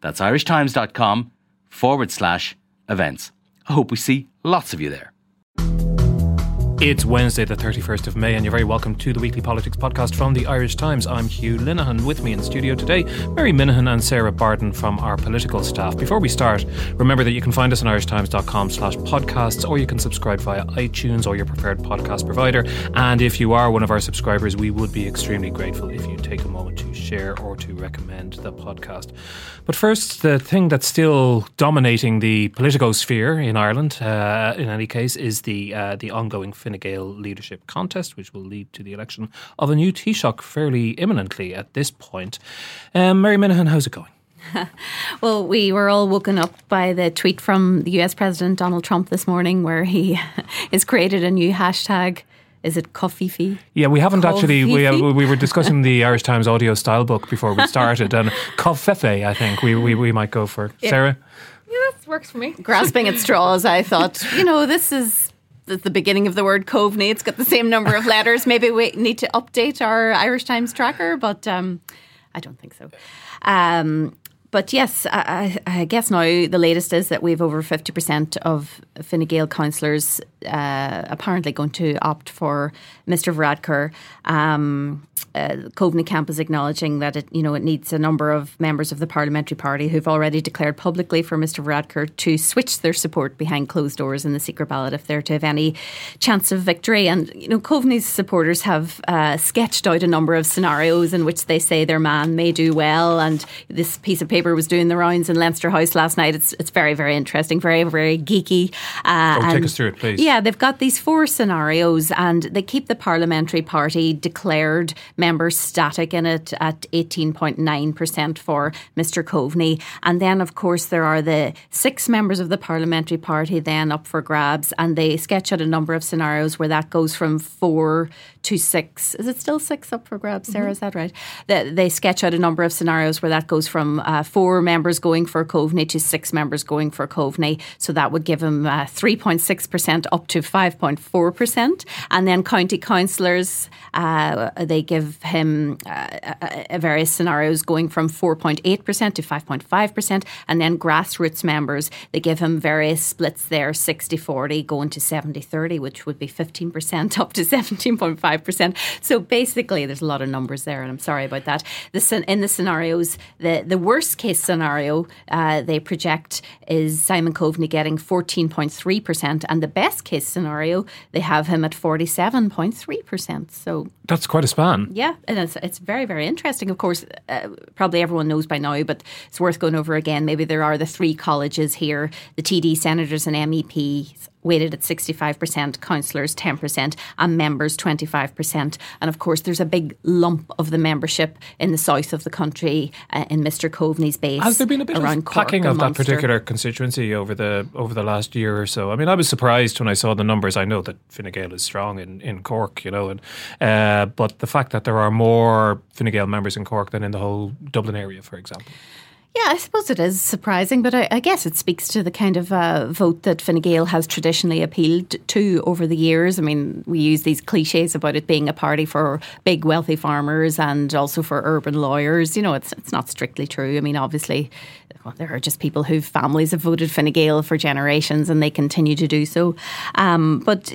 That's irishtimes.com forward slash events. I hope we see lots of you there. It's Wednesday, the 31st of May, and you're very welcome to the weekly politics podcast from the Irish Times. I'm Hugh Linehan. With me in studio today, Mary Minihan and Sarah Bardon from our political staff. Before we start, remember that you can find us on irishtimes.com slash podcasts, or you can subscribe via iTunes or your preferred podcast provider. And if you are one of our subscribers, we would be extremely grateful if you take a moment to share or to recommend the podcast. But first, the thing that's still dominating the political sphere in Ireland, uh, in any case, is the uh, the ongoing Fine Gael leadership contest, which will lead to the election of a new Taoiseach fairly imminently at this point. Um, Mary Minihan, how's it going? well, we were all woken up by the tweet from the US President Donald Trump this morning where he has created a new hashtag is it covfefe? Yeah, we haven't actually. We, uh, we were discussing the Irish Times audio style book before we started, and coffee. I think we, we, we might go for yeah. Sarah. Yeah, that works for me. Grasping at straws, I thought, you know, this is the beginning of the word Coveney. It's got the same number of letters. Maybe we need to update our Irish Times tracker, but um, I don't think so. Um, but yes, I, I, guess now the latest is that we have over 50% of Fine Gael councillors uh, apparently going to opt for Mr. Varadkar. Um, uh, Coveney Camp is acknowledging that it, you know, it needs a number of members of the parliamentary party who've already declared publicly for Mr. Varadkar to switch their support behind closed doors in the secret ballot if they're to have any chance of victory. And you know, Coveney's supporters have uh, sketched out a number of scenarios in which they say their man may do well. And this piece of paper was doing the rounds in Leinster House last night. It's it's very very interesting, very very geeky. Uh, oh, take us through it, please. Yeah, they've got these four scenarios, and they keep the parliamentary party declared members static in it at 18.9% for Mr. Coveney. And then, of course, there are the six members of the Parliamentary Party then up for grabs, and they sketch out a number of scenarios where that goes from four to six. Is it still six up for grabs, Sarah? Mm-hmm. Is that right? They, they, sketch out a number of scenarios where that goes from uh, four members going for Coveney to six members going for Coveney. So that would give him uh, 3.6% up to 5.4%. And then county councillors, uh, they give him uh, uh, various scenarios going from 4.8% to 5.5%. And then grassroots members, they give him various splits there 60 40 going to 70 30, which would be 15% up to 17.5%. So basically, there's a lot of numbers there, and I'm sorry about that. The, in the scenarios, the, the worst case scenario uh, they project is Simon Coveney getting 14.3%, and the best case scenario, they have him at 47.3%. So that's quite a span. Yeah, and it's, it's very, very interesting. Of course, uh, probably everyone knows by now, but it's worth going over again. Maybe there are the three colleges here the TD senators and MEPs weighted at 65%, councillors 10%, and members 25%. And of course, there's a big lump of the membership in the south of the country uh, in Mr. Coveney's base. Has there been a bit around of packing of that particular constituency over the over the last year or so? I mean, I was surprised when I saw the numbers. I know that Fine Gael is strong in, in Cork, you know, and uh, but the fact that there are more Fine Gael members in Cork than in the whole Dublin area, for example. Yeah, I suppose it is surprising, but I, I guess it speaks to the kind of uh, vote that Fine Gael has traditionally appealed to over the years. I mean, we use these cliches about it being a party for big, wealthy farmers and also for urban lawyers. You know, it's it's not strictly true. I mean, obviously, well, there are just people whose families have voted Fine Gael for generations and they continue to do so. Um, but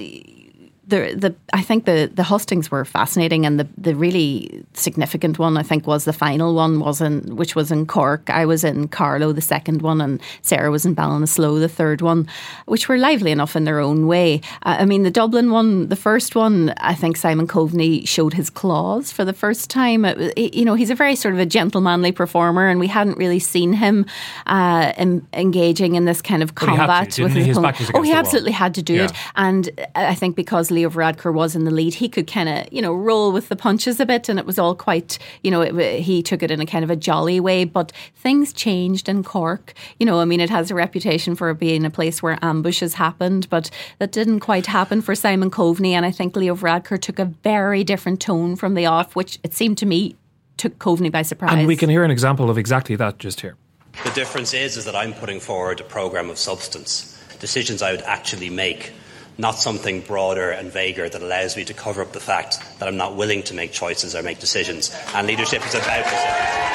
the the I think the the hustings were fascinating, and the the really significant one I think was the final one was in which was in Cork. I was in Carlow, the second one, and Sarah was in Ballinasloe, the third one, which were lively enough in their own way. Uh, I mean, the Dublin one, the first one, I think Simon Coveney showed his claws for the first time. It, you know, he's a very sort of a gentlemanly performer, and we hadn't really seen him uh, in, engaging in this kind of combat with his, his. Oh, he absolutely had to do yeah. it, and I think because Leo Varadkar was in the lead, he could kind of, you know, roll with the punches a bit and it was all quite, you know, it, he took it in a kind of a jolly way. But things changed in Cork. You know, I mean, it has a reputation for being a place where ambushes happened, but that didn't quite happen for Simon Coveney. And I think Leo Varadkar took a very different tone from the off, which it seemed to me took Coveney by surprise. And we can hear an example of exactly that just here. The difference is, is that I'm putting forward a programme of substance, decisions I would actually make, not something broader and vaguer that allows me to cover up the fact that I'm not willing to make choices or make decisions. And leadership is about decisions.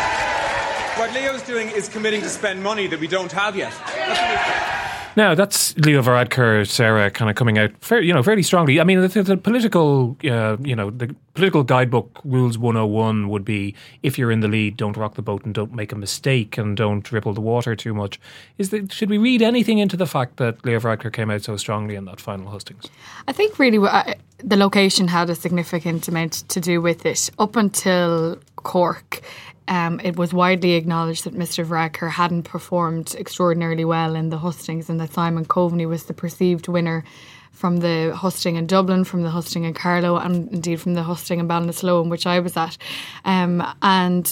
What Leo's doing is committing to spend money that we don't have yet. Now that's Leo Varadkar, Sarah, kind of coming out, you know, fairly strongly. I mean, the, the political, uh, you know, the political guidebook rules 101 would be: if you're in the lead, don't rock the boat and don't make a mistake and don't ripple the water too much. Is that should we read anything into the fact that Leo Varadkar came out so strongly in that final hustings? I think really uh, the location had a significant amount to do with it up until Cork um, it was widely acknowledged that Mr. Varadkar hadn't performed extraordinarily well in the hustings and that Simon Coveney was the perceived winner from the husting in Dublin, from the husting in Carlow, and indeed from the husting in Ballinasloe, in which I was at. Um, and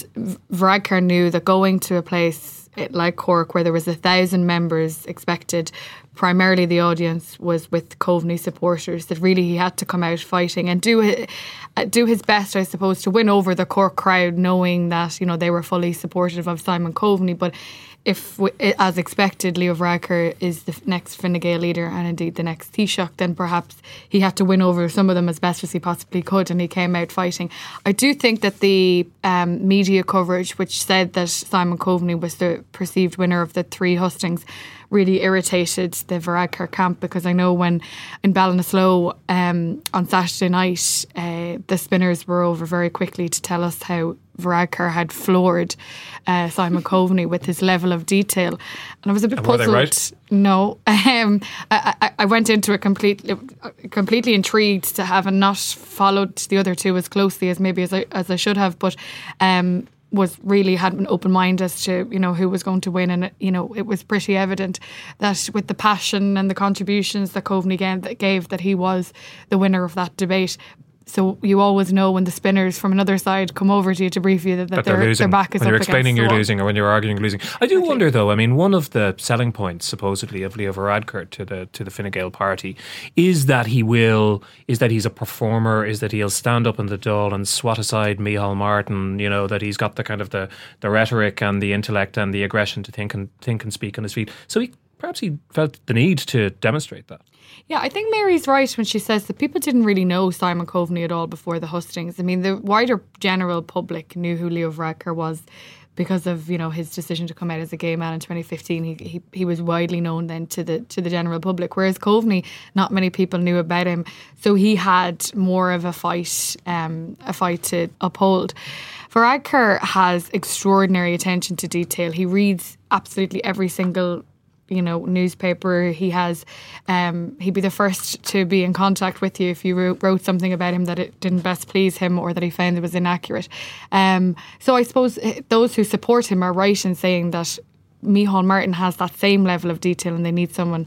Varadkar knew that going to a place like Cork, where there was a thousand members expected, primarily the audience was with Coveney supporters. That really he had to come out fighting and do it, uh, do his best, I suppose, to win over the Cork crowd, knowing that you know they were fully supportive of Simon Coveney, but if, as expected, Leo Varadkar is the next Fine Gael leader and indeed the next Taoiseach, then perhaps he had to win over some of them as best as he possibly could, and he came out fighting. I do think that the um, media coverage, which said that Simon Coveney was the perceived winner of the three hustings, really irritated the Varadkar camp because I know when in Ballinasloe um, on Saturday night, uh, the spinners were over very quickly to tell us how Varadkar had floored uh, Simon Coveney with his level of detail, and I was a bit and puzzled. Right? No, um, I, I, went into it completely, completely intrigued to have and not followed the other two as closely as maybe as I as I should have, but. Um, was really had an open mind as to you know who was going to win, and you know it was pretty evident that with the passion and the contributions that Coveney gave that he was the winner of that debate. So you always know when the spinners from another side come over to you to brief you that, that, that they're, losing. their back is when you're explaining you're losing or when you're arguing you're losing. I do wonder though. I mean, one of the selling points supposedly of Leo Varadkar to the to the Fine Gael party is that he will is that he's a performer, is that he'll stand up in the Dáil and swat aside Micheál Martin. You know that he's got the kind of the the rhetoric and the intellect and the aggression to think and think and speak on his feet. So he perhaps he felt the need to demonstrate that. Yeah, I think Mary's right when she says that people didn't really know Simon Coveney at all before the hustings. I mean, the wider general public knew who Leo Varadkar was because of you know his decision to come out as a gay man in 2015. He, he he was widely known then to the to the general public, whereas Coveney, not many people knew about him. So he had more of a fight, um, a fight to uphold. Varadkar has extraordinary attention to detail. He reads absolutely every single you know newspaper. He has um, he'd be the first to be in contact with you if you wrote, something about him that it didn't best please him or that he found it was inaccurate. Um, so I suppose eh, those who support him are right in saying that Micheál Martin has that same level of detail and they need someone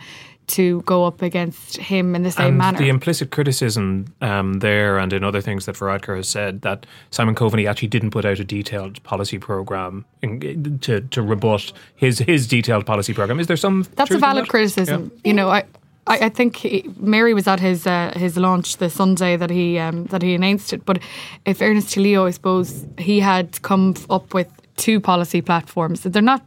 to go up against him in the same and manner. The implicit criticism um, there and in other things that Varadkar has said that Simon Coveney actually didn't put out a detailed policy program in, to to rebut his his detailed policy program. Is there some? That's a valid that? criticism. Yeah. You know, I. I, think he, Mary was at his uh, his launch the Sunday that he um, that he announced it. But in fairness to Leo, I suppose he had come up with two policy platforms. They're not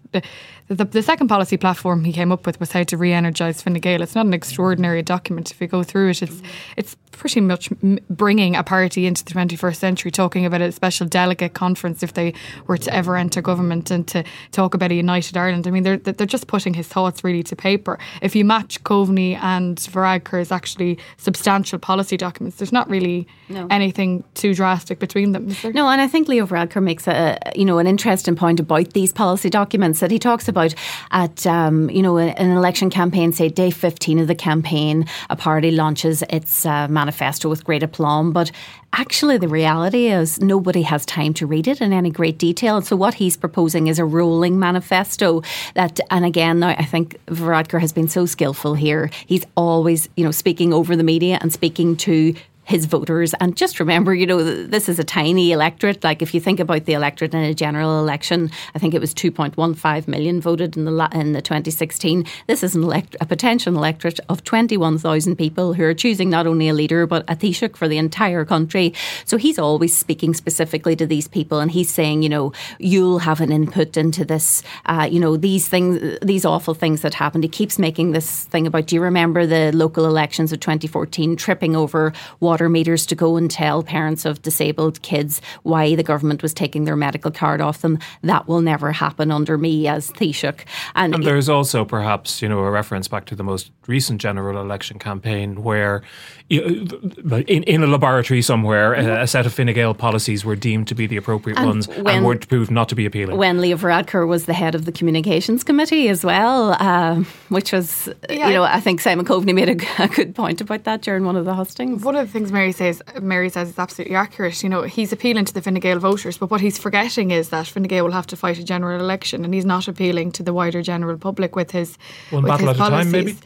the, the, second policy platform he came up with was how to re-energise Fine Gael. It's not an extraordinary document. If you go through it, it's it's pretty much bringing a party into the 21st century, talking about a special delegate conference if they were to ever enter government and to talk about a united Ireland. I mean, they're they're just putting his thoughts really to paper. If you match Coveney and Varadkar's actually substantial policy documents, there's not really no. anything too drastic between them. No, and I think Leo Varadkar makes a you know an interesting interesting point about these policy documents that he talks about at, um, you know, an election campaign, say day 15 of the campaign, a party launches its uh, manifesto with great aplomb, but actually the reality is nobody has time to read it in any great detail. So what he's proposing is a rolling manifesto that, and again, now I think Varadkar has been so skillful here. He's always, you know, speaking over the media and speaking to his voters. And just remember, you know, this is a tiny electorate. Like if you think about the electorate in a general election, I think it was 2.15 million voted in the in the 2016. This is an elect- a potential electorate of 21,000 people who are choosing not only a leader but a Taoiseach for the entire country. So he's always speaking specifically to these people, and he's saying, you know, you'll have an input into this. Uh, you know, these things, these awful things that happened. He keeps making this thing about. Do you remember the local elections of 2014 tripping over? Water meters to go and tell parents of disabled kids why the government was taking their medical card off them. That will never happen under me as Taoiseach. And, and there's also perhaps, you know, a reference back to the most recent general election campaign where in, in a laboratory somewhere, a, a set of Fine Gael policies were deemed to be the appropriate and ones when, and were proved not to be appealing. When Leo Varadkar was the head of the communications committee as well, uh, which was, yeah. you know, I think Simon Coveney made a, a, good point about that during one of the hustings. One of the things Mary says, Mary says is absolutely accurate. You know, he's appealing to the Fine Gael voters, but what he's forgetting is that Fine Gael will have to fight a general election, and he's not appealing to the wider general public with his one with battle his at policies. a time, maybe.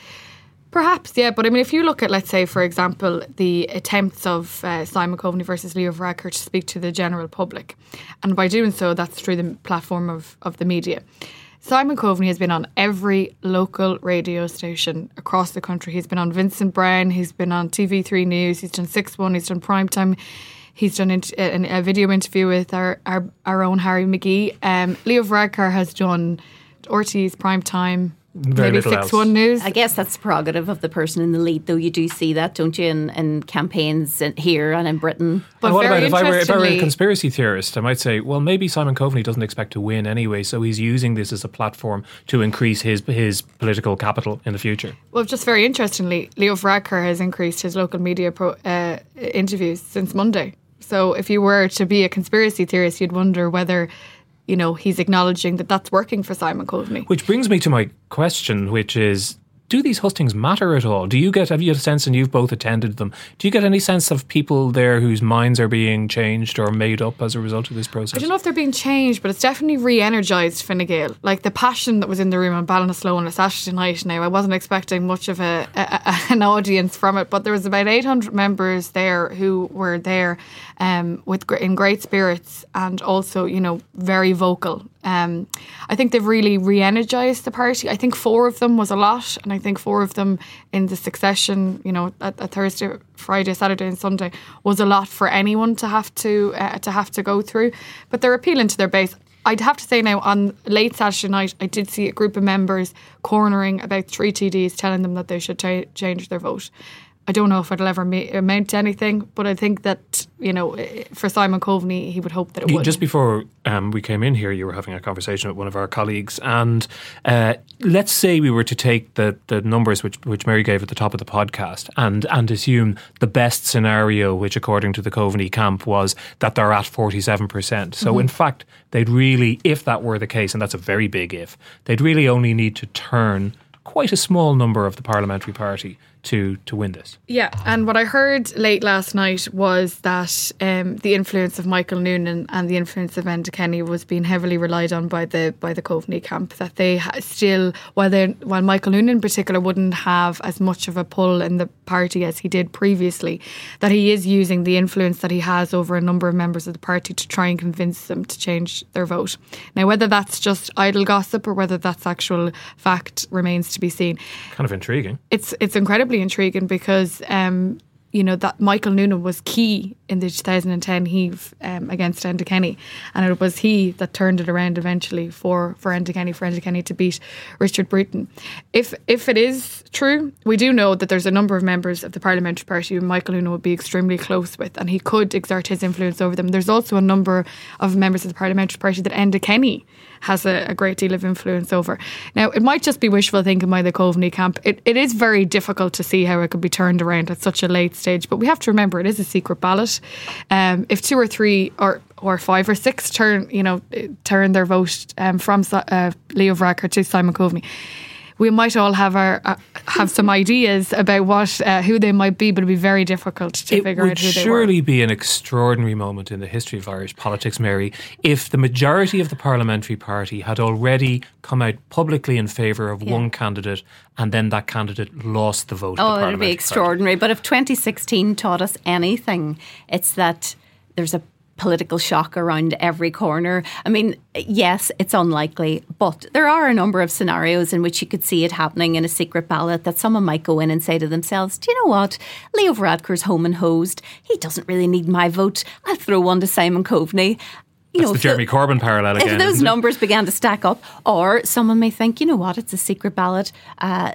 Perhaps, yeah, but I mean, if you look at, let's say, for example, the attempts of uh, Simon Coveney versus Leo Varadkar to speak to the general public, and by doing so, that's through the platform of, of the media. Simon Coveney has been on every local radio station across the country. He's been on Vincent Browne, he's been on TV3 News, he's done 6 1, he's done Primetime, he's done a, video interview with our, our, our own Harry McGee. Um, Leo Varadkar has done RTÉ's Primetime, very maybe six one news. I guess that's the prerogative of the person in the lead, though. You do see that, don't you, in, in campaigns here and in Britain. But what about if I, were, if I were a conspiracy theorist? I might say, well, maybe Simon Coveney doesn't expect to win anyway, so he's using this as a platform to increase his his political capital in the future. Well, just very interestingly, Leo Varadkar has increased his local media pro, uh, interviews since Monday. So if you were to be a conspiracy theorist, you'd wonder whether you know, he's acknowledging that that's working for Simon Coveney. Which brings me to my question, which is do these hustings matter at all? Do you get, have you a sense, and you've both attended them, do you get any sense of people there whose minds are being changed or made up as a result of this process? I don't know if they're being changed, but it's definitely re energised Fine Gael. Like the passion that was in the room on Ballinasloe on a Saturday night now, I wasn't expecting much of a, a, an audience from it, but there was about 800 members there who were there um, with in great spirits and also, you know, very vocal um, I think they've really re energized the party. I think four of them was a lot, and I think four of them in the succession, you know, a, a Thursday, Friday, Saturday, and Sunday was a lot for anyone to have to uh, to have to go through. But they're appealing to their base. I'd have to say now on late Saturday night, I did see a group of members cornering about three TDs, telling them that they should t- change their vote. I don't know if it'll ever ma- amount to anything, but I think that you know, for Simon Coveney, he would hope that it would. Just before um, we came in here, you were having a conversation with one of our colleagues, and uh, let's say we were to take the, the numbers which which Mary gave at the top of the podcast, and and assume the best scenario, which according to the Coveney camp was that they're at forty seven percent. So mm-hmm. in fact, they'd really, if that were the case, and that's a very big if, they'd really only need to turn quite a small number of the parliamentary party to to win this. Yeah, and what I heard late last night was that um, the influence of Michael Noonan and the influence of Enda Kenny was being heavily relied on by the by the Coveney camp. That they still, while they while Michael Noonan in particular wouldn't have as much of a pull in the party as he did previously, that he is using the influence that he has over a number of members of the party to try and convince them to change their vote. Now, whether that's just idle gossip or whether that's actual fact remains to be seen. Kind of intriguing. It's it's incredibly intriguing because um, you know that Michael Noonan was key in the 2010 heave um, against Kenny, and it was he that turned it around eventually for for Kenny for Kenny to beat Richard Bruton. If if it is true, we do know that there's a number of members of the parliamentary party who Michael Noonan would be extremely close with, and he could exert his influence over them. There's also a number of members of the parliamentary party that Enda Kenny has a, a, great deal of influence over. Now, it might just be wishful thinking by the Coveney camp. It, it is very difficult to see how it could be turned around at such a late stage, but we have to remember it is a secret ballot. Um, if two or three, or or five or six turn, you know, turn their vote um, from uh, Leo Varadkar to Simon Coveney we might all have our uh, have some ideas about what uh, who they might be, but it'd be very difficult to it figure out who they were. It would surely be an extraordinary moment in the history of Irish politics, Mary, if the majority of the parliamentary party had already come out publicly in favour of yeah. one candidate, and then that candidate lost the vote. Oh, the it'd be extraordinary. Party. But if 2016 taught us anything, it's that there's a political shock around every corner. I mean, yes, it's unlikely, but there are a number of scenarios in which you could see it happening in a secret ballot that someone might go in and say to themselves, Do you know what? Leo Varadkar's home and hosed. He doesn't really need my vote. I'll throw one to Simon Coveney you That's know, the Jeremy the, Corbyn parallel again. If those numbers began to stack up, or someone may think, you know what, it's a secret ballot. Uh,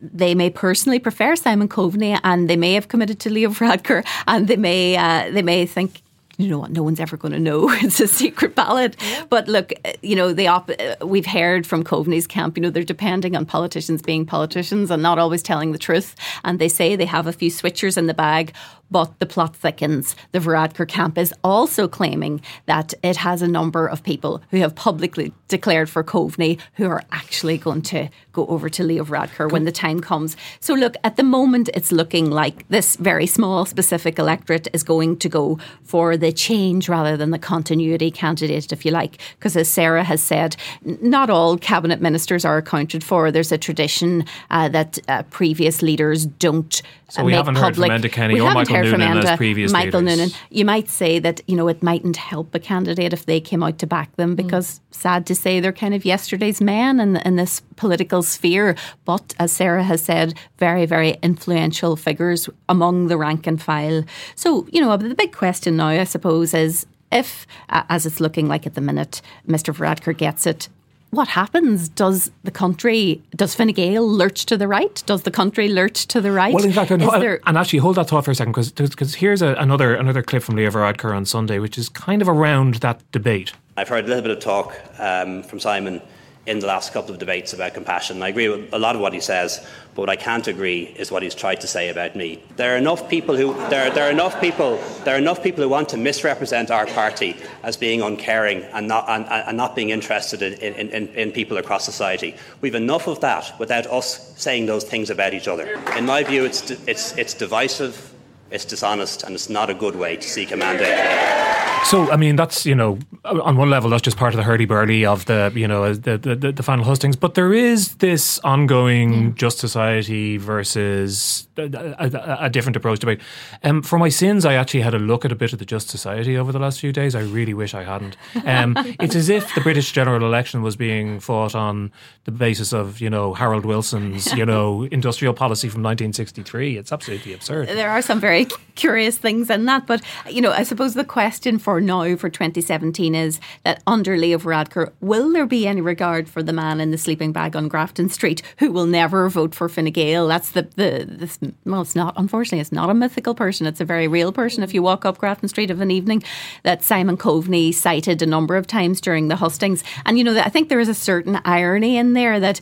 they may personally prefer Simon Coveney, and they may have committed to Leo Varadkar, and they may uh, they may think, you know what, no one's ever going to know. it's a secret ballot. Yeah. But look, you know, the op- we've heard from Coveney's camp, you know, they're depending on politicians being politicians and not always telling the truth. And they say they have a few switchers in the bag but the plot thickens. The Varadkar camp is also claiming that it has a number of people who have publicly declared for Coveney who are actually going to go over to Leo Varadkar when the time comes. So, look, at the moment, it's looking like this very small specific electorate is going to go for the change rather than the continuity candidate, if you like. Because, as Sarah has said, not all cabinet ministers are accounted for. There's a tradition uh, that uh, previous leaders don't. So we haven't public. heard from Enda Kenny or Michael Noonan Enda, previous Michael leaders. Noonan. You might say that you know it mightn't help a candidate if they came out to back them mm. because mm. sad to say they're kind of yesterday's men in, in this political sphere. But as Sarah has said, very very influential figures among the rank and file. So you know the big question now, I suppose, is if, uh, as it's looking like at the minute, Mr. Varadkar gets it, what happens? Does the country, does Fine Gael lurch to the right? Does the country lurch to the right? Well, in fact, there... and actually hold that thought for a second because here's a, another another clip from Leo Varadkar on Sunday, which is kind of around that debate. I've heard a little bit of talk um, from Simon in the last couple of debates about compassion. I agree with a lot of what he says, but what I can't agree is what he's tried to say about me. There are enough people who there, there are enough people there are enough people who want to misrepresent our party as being uncaring and not and, and not being interested in, in, in, in people across society. We've enough of that without us saying those things about each other. In my view, it's it's it's divisive, it's dishonest, and it's not a good way to seek a mandate. So, I mean, that's, you know, on one level, that's just part of the hurdy-burdy of the, you know, the, the, the final hustings. But there is this ongoing mm. just society versus a, a, a different approach debate. Um, for my sins, I actually had a look at a bit of the just society over the last few days. I really wish I hadn't. Um, it's as if the British general election was being fought on the basis of, you know, Harold Wilson's, you know, industrial policy from 1963. It's absolutely absurd. There are some very curious things in that. But, you know, I suppose the question for now for 2017 is that under Leo Varadkar, will there be any regard for the man in the sleeping bag on Grafton Street who will never vote for Fine Gael? That's the, the, well, it's not, unfortunately, it's not a mythical person. It's a very real person. If you walk up Grafton Street of an evening, that Simon Coveney cited a number of times during the hustings. And, you know, I think there is a certain irony in there that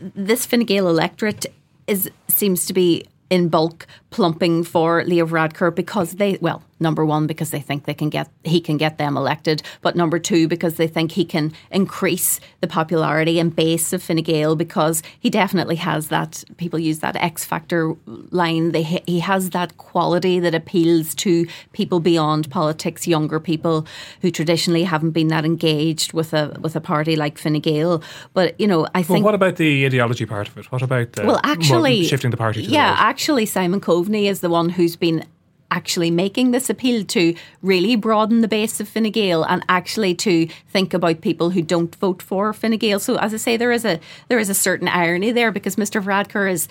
this Fine Gael electorate is seems to be in bulk plumping for Leo Varadkar because they, well, number one, because they think they can get, he can get them elected, but number two, because they think he can increase the popularity and base of Fine Gael because he definitely has that, people use that X factor line, they, he has that quality that appeals to people beyond politics, younger people who traditionally haven't been that engaged with a, with a party like Fine Gael. But, you know, I think. Well, what about the ideology part of it? What about the, well, actually, shifting the party to Yeah, actually, Simon Coveney is the one who's been actually making this appeal to really broaden the base of Fine Gael and actually to think about people who don't vote for Fine Gael. So as I say, there is a there is a certain irony there because Mr. Varadkar is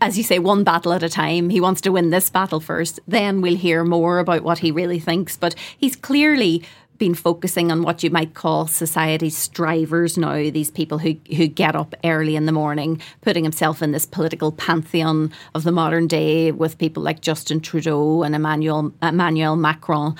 as you say, one battle at a time. He wants to win this battle first. Then we'll hear more about what he really thinks. But he's clearly been focusing on what you might call society's strivers now, these people who, who get up early in the morning, putting himself in this political pantheon of the modern day with people like Justin Trudeau and Emmanuel, Emmanuel Macron.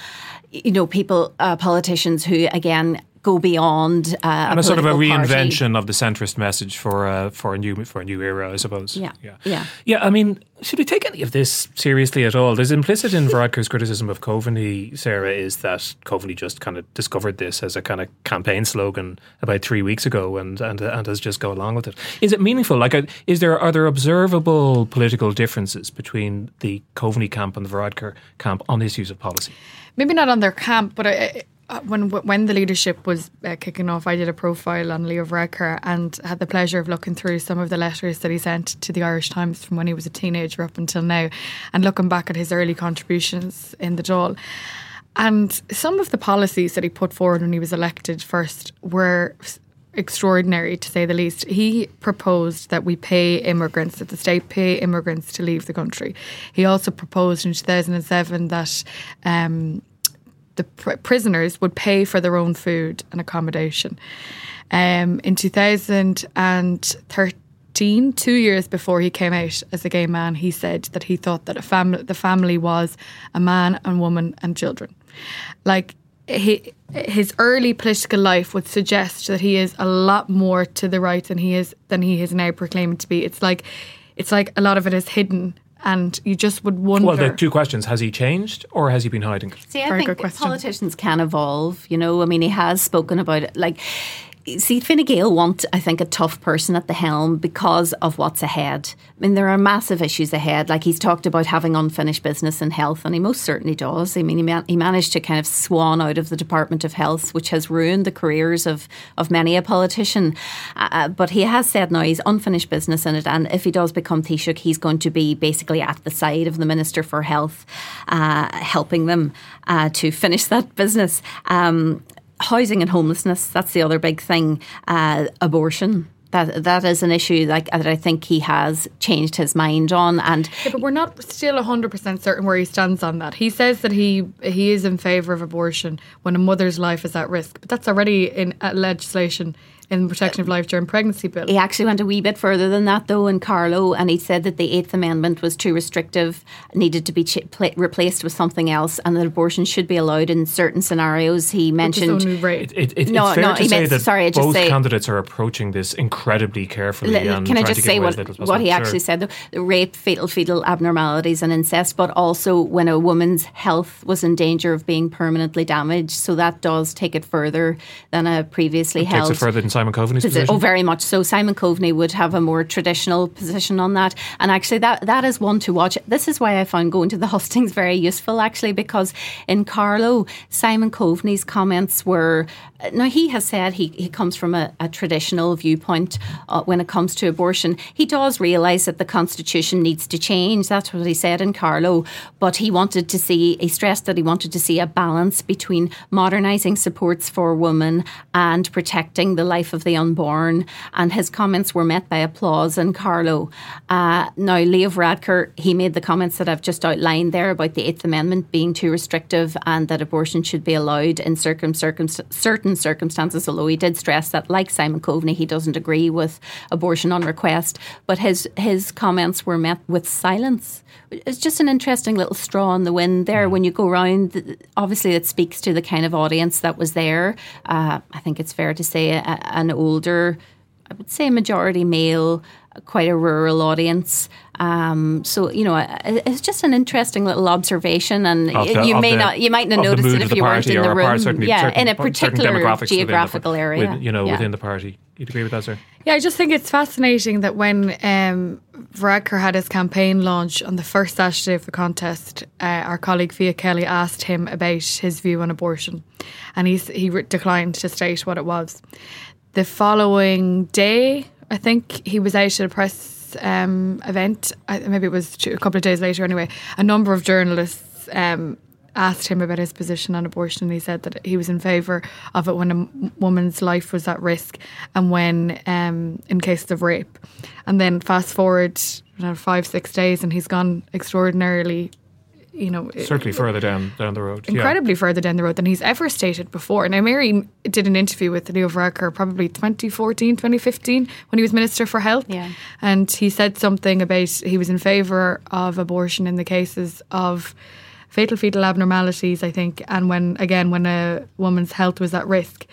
You know, people, uh, politicians who, again, go beyond uh, and a, sort of a reinvention party. of the centrist message for uh, for a new for a new era, I suppose. Yeah, yeah, yeah. yeah I mean, should we take any of this seriously at all? There's implicit in Varadkar's criticism of Coveney, Sarah, is that Coveney just kind of discovered this as a kind of campaign slogan about three weeks ago, and and and has just go along with it. Is it meaningful? Like, uh, is there are there observable political differences between the Coveney camp and the Varadkar camp on issues of policy? Maybe not on their camp, but I, uh, when when the leadership was uh, kicking off, I did a profile on Leo Varadkar and had the pleasure of looking through some of the letters that he sent to the Irish Times from when he was a teenager up until now, and looking back at his early contributions in the Dáil. And some of the policies that he put forward when he was elected first were extraordinary to say the least. He proposed that we pay immigrants, that the state pay immigrants to leave the country. He also proposed in 2007 that um, the pr- prisoners would pay for their own food and accommodation. Um, in 2013, two years before he came out as a gay man, he said that he thought that a the family was a man and woman and children. Like he, his early political life would suggest that he is a lot more to the right than he is than he is now proclaiming to be. It's like it's like a lot of it is hidden and you just would wonder. Well, the two questions: Has he changed, or has he been hiding? See, I Very think politicians can evolve. You know, I mean, he has spoken about it. Like see, Fine Gael want, I think, a tough person at the helm because of what's ahead. I mean, there are massive issues ahead. Like he's talked about having unfinished business in health, and he most certainly does. I mean, he, man- he managed to kind of swan out of the Department of Health, which has ruined the careers of, of many a politician. Uh, uh but he has said now he's unfinished business in it, and if he does become Taoiseach, he's going to be basically at the side of the Minister for Health, uh, helping them uh, to finish that business. Um, housing and homelessness, that's the other big thing. Uh, abortion. That, that is an issue like that I think he has changed his mind on and yeah, but we're not still 100% certain where he stands on that. He says that he he is in favor of abortion when a mother's life is at risk, but that's already in legislation in the Protection of Life During Pregnancy Bill. He actually went a wee bit further than that, though, in Carlow, and he said that the Eighth Amendment was too restrictive, needed to be ch- pl- replaced with something else, and that abortion should be allowed in certain scenarios. He mentioned. Right. It, it, no, it's fair no, to say meant, that sorry, both say, candidates are approaching this incredibly carefully. L- can I just say what, what he sure. actually said? The rape, fetal, fetal abnormalities, and incest, but also when a woman's health was in danger of being permanently damaged. So that does take it further than a previously it held. Takes it further than Simon Coveney's position. Oh, very much so. Simon Coveney would have a more traditional position on that, and actually, that that is one to watch. This is why I found going to the hustings very useful, actually, because in Carlow, Simon Coveney's comments were. Now he has said he, he comes from a, a traditional viewpoint uh, when it comes to abortion. He does realise that the constitution needs to change. That's what he said in Carlow. But he wanted to see. He stressed that he wanted to see a balance between modernising supports for women and protecting the life of the unborn, and his comments were met by applause in Carlow. Uh, now, Leo Varadkar, he made the comments that I've just outlined there about the Eighth Amendment being too restrictive and that abortion should be allowed in circum, circum, certain circumstances, although he did stress that, like Simon Coveney, he doesn't agree with abortion on request. But his, his comments were met with silence. It's just an interesting little straw in the wind there. When you go around, obviously, it speaks to the kind of audience that was there. Uh, I think it's fair to say a, an older, I would say majority male, quite a rural audience. Um, so you know, it's just an interesting little observation, and the, you may the, not, you might not notice it if you weren't in the room. Part, yeah, certain, in a particular geographical the, area. With, you know, yeah. within the party. You'd agree with that, sir? Yeah, I just think it's fascinating that when um, Varadkar had his campaign launch on the first Saturday of the contest, uh, our colleague Fiach Kelly asked him about his view on abortion, and he he declined to state what it was the following day, I think he was out at a press um, event. Maybe it was a couple of days later. Anyway, a number of journalists um, asked him about his position on abortion. And he said that he was in favour of it when a woman's life was at risk and when um, in cases of rape. And then fast forward know, five six days, and he's gone extraordinarily you know, certainly further down down the road, incredibly yeah. further down the road than he's ever stated before. Now, Mary did an interview with Leo Varadkar probably 2014, 2015 when he was Minister for Health, yeah. and he said something about he was in favour of abortion in the cases of fatal fetal abnormalities, I think, and when again when a woman's health was at risk.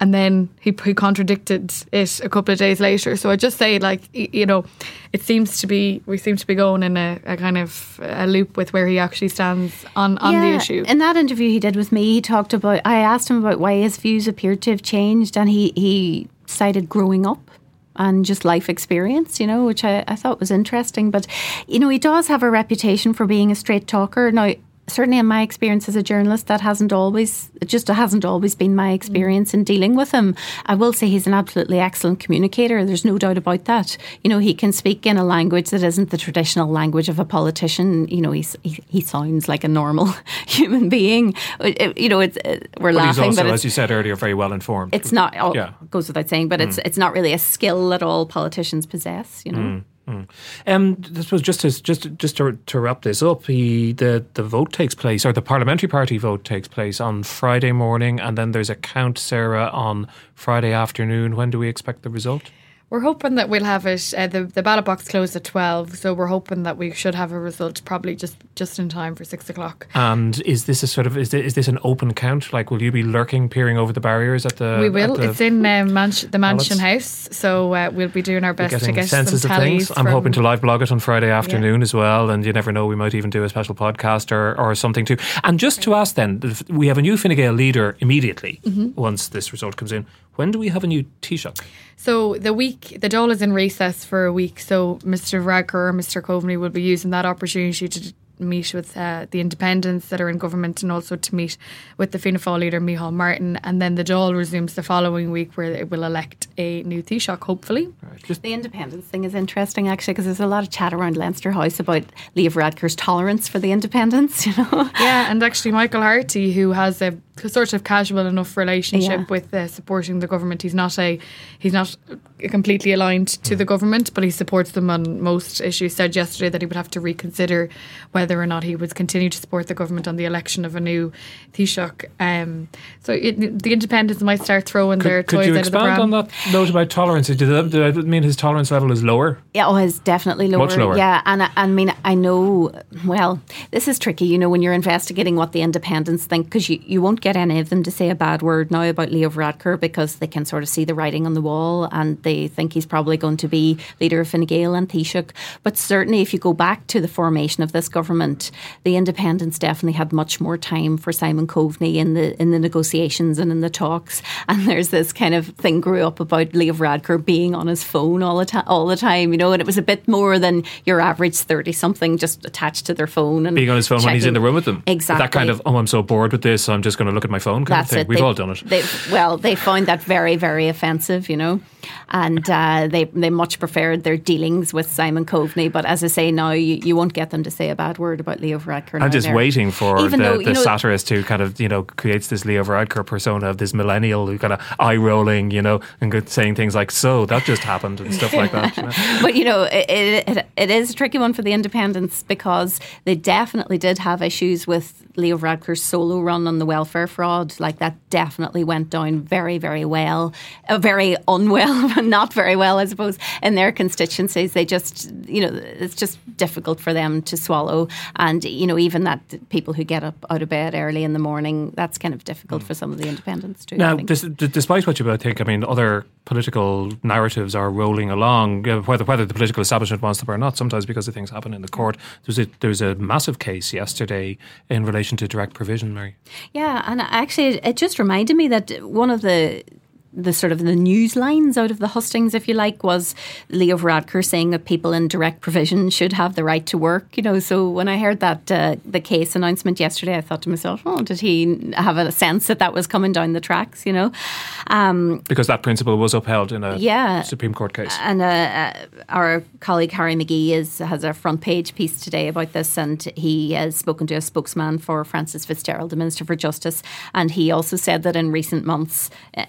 And then he, he contradicted it a couple of days later. So I just say, like, you know, it seems to be we seem to be going in a, a kind of a loop with where he actually stands on on yeah, the issue. In that interview he did with me, he talked about. I asked him about why his views appeared to have changed, and he he cited growing up and just life experience, you know, which I, I thought was interesting. But, you know, he does have a reputation for being a straight talker. Now, certainly in my experience as a journalist, that hasn't always it just hasn't always been my experience in dealing with him. I will say he's an absolutely excellent communicator. There's no doubt about that. You know, he can speak in a language that isn't the traditional language of a politician. You know, he's, he he sounds like a normal human being. You know, it's uh, we're but laughing, also, but as you said earlier, very well informed. It's not. Oh, Yeah. goes without saying, but it's mm. it's not really a skill that all politicians possess. You know. Mm. Um, this was just to, just just to, to wrap this up. He, the the vote takes place, or the parliamentary party vote takes place on Friday morning, and then there's a count, Sarah, on Friday afternoon. When do we expect the result? We're hoping that we'll have it. Uh, the the ballot box closed at twelve, so we're hoping that we should have a result probably just just in time for six o'clock. And is this a sort of is this, is this an open count? Like, will you be lurking, peering over the barriers at the? we will. the- It's in uh, mansion, the Mansion? House, so uh, we'll be doing our best to get some of things. I'm hoping to live blog it on Friday afternoon as well, and you never know, we might even do a special podcast or, or something too. And just to ask then, we have a new Fine Gael leader immediately Mm-hmm. once this result comes in. When do we have a new Taoiseach? So the week, the Dáil is in recess for a week. So Mr. Varadkar or Mr. Coveney will be using that opportunity to meet with uh, the independents that are in government and also to meet with the Fianna Fáil leader Micheál Martin. And then the Dáil resumes the following week where it will elect a new Taoiseach, hopefully. just The independence thing is interesting actually because there's a lot of chat around Leinster House about Leo Varadkar's tolerance for the independents. You know. Yeah, and actually Michael Harty, who has a sort of casual enough relationship Yeah. with uh, supporting the government, he's not a he's not completely aligned to the government, but he supports them on most issues. Said yesterday that he would have to reconsider whether or not he would continue to support the government on the election of a new Taoiseach. Um, so it, the independents might start throwing their Could, could toys you out of the expand pram. on that note about tolerance? Did that, did that mean his tolerance level is lower? Yeah, oh, it's definitely lower. Much lower. Yeah, and I, I mean, I know. Well, this is tricky, you know, when you're investigating what the independents think, because you, you won't get any of them to say a bad word now about Leo Varadkar because they can sort of see the writing on the wall and they think he's probably going to be leader of Fine Gael and Taoiseach. But certainly, if you go back to the formation of this government, the independents definitely had much more time for Simon Coveney in the in the negotiations and in the talks. And there's this kind of thing grew up about Leo Varadkar being on his phone all the time, all the time, you know, and it was a bit more than your average thirty something just attached to their phone and Being on his phone when he's in the room with them. Exactly. That kind of, oh, I'm so bored with this, so I'm just going to look at my phone kind That's of thing. it. We've They- all done it. They, well, they found that very, very offensive, you know, and uh, they they much preferred their dealings with Simon Coveney. But as I say now, you, you won't get them to say a bad word about Leo Varadkar. I'm just there. waiting for Even the, though, the know, satirist who kind of, you know, creates this Leo Varadkar persona of this millennial who kind of eye rolling, you know, and saying things like, so that just happened and stuff like that. You know? but you know, it, it, it is a tricky one for the independents because they definitely did have issues with Leo Varadkar's solo run on the welfare fraud. Like that definitely went down very, very well, uh, very unwell, not very well, I suppose, in their constituencies. They just, you know, it's just difficult for them to swallow. And, you know, even that people who get up out of bed early in the morning, that's kind of difficult for some of the independents too. Now, d- despite what you both think, I mean, other political narratives are rolling along, uh, whether whether the political establishment wants them or not. Sometimes because of things happen in the court. There's a there's a massive case yesterday in relation to direct provision, Mary. Yeah, and actually, it just reminded me that one of the the sort of the news lines out of the hustings, if you like, was Leo Varadkar saying that people in direct provision should have the right to work. You know, so when I heard that uh, the case announcement yesterday, I thought to myself, oh, did he have a sense that that was coming down the tracks? You know, um, Because that principle was upheld in a Yeah. Supreme Court case. and uh, uh, our colleague Harry McGee is has a front page piece today about this, and he has spoken to a spokesman for Frances Fitzgerald, the Minister for Justice, and he also said that in recent months, uh,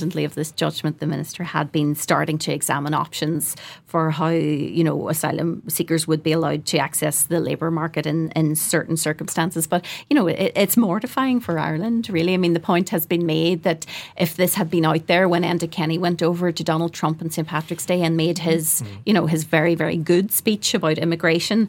independently of this judgment, the minister had been starting to examine options for how you know asylum seekers would be allowed to access the labour market in in certain circumstances. But you know, it, it's mortifying for Ireland, really. I mean, the point has been made that if this had been out there when Enda Kenny went over to Donald Trump on St Patrick's Day and made his, mm-hmm. you know, his very very good speech about immigration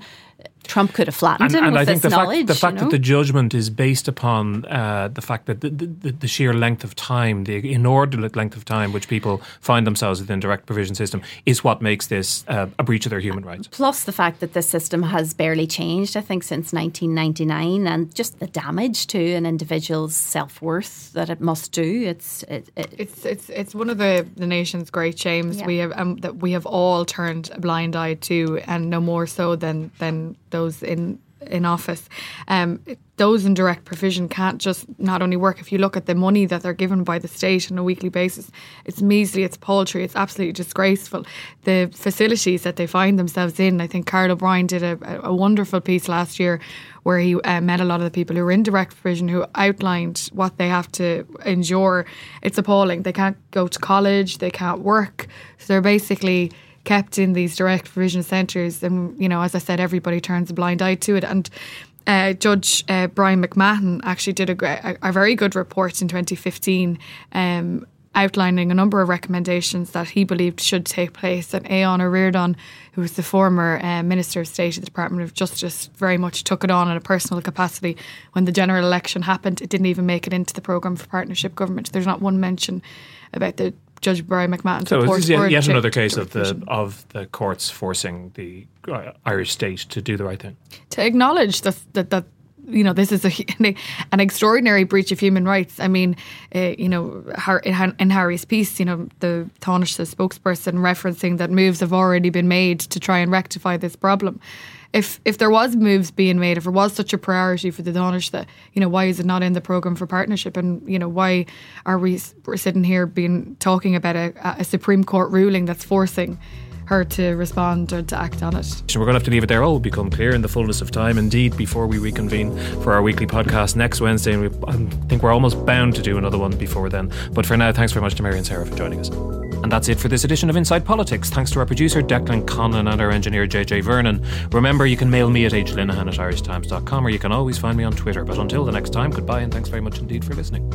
Trump could have flattened and, him and with I think this the knowledge. fact, the fact you know? that the judgment is based upon uh, the fact that the, the, the sheer length of time, the inordinate length of time which people find themselves within direct provision system, is what makes this uh, a breach of their human rights. Plus the fact that the system has barely changed, I think, since 1999, and just the damage to an individual's self worth that it must do. It's it, it, It's it's it's one of the, the nation's great shames Yeah. we have um, that we have all turned a blind eye to, and no more so than than those in in office. Um, those in direct provision can't just not only work. If you look at the money that they're given by the state on a weekly basis, it's measly, it's paltry, it's absolutely disgraceful. The facilities that they find themselves in, I think Carl O'Brien did a, a wonderful piece last year where he uh, met a lot of the people who are in direct provision who outlined what they have to endure. It's appalling. They can't go to college, they can't work. So they're basically kept in these direct provision centres. And, you know, as I said, everybody turns a blind eye to it. And uh, Judge uh, Bryan McMahon actually did a, a, very good report in 2015 um, outlining a number of recommendations that he believed should take place. And Aodhán Ó Ríordáin, who was the former uh, Minister of State at the Department of Justice, very much took it on in a personal capacity. When the general election happened, it didn't even make it into the programme for partnership government. There's not one mention about the Judge Bryan McMahon's So is yet, yet another case of the of the courts forcing the uh, Irish state to do the right thing. to acknowledge that that, that you know this is a, an extraordinary breach of human rights. I mean, uh, you know, in Harry's piece, you know, the Taoiseach spokesperson referencing that moves have already been made to try and rectify this problem. If if there was moves being made, if there was such a priority for the Taoiseach, you know, why is it not in the program for partnership? And you know, why are we sitting here being talking about a, a Supreme Court ruling that's forcing her to respond or to act on it? We're going to have to leave it there. All will become clear in the fullness of time. Indeed, before we reconvene for our weekly podcast next Wednesday, and we, I think we're almost bound to do another one before then. But for now, thanks very much to Mary and Sarah for joining us. And that's it for this edition of Inside Politics. Thanks to our producer Declan Conlon and our engineer JJ Vernon. Remember, you can mail me at hlinehan at irishtimes.com or you can always find me on Twitter. But until the next time, goodbye and thanks very much indeed for listening.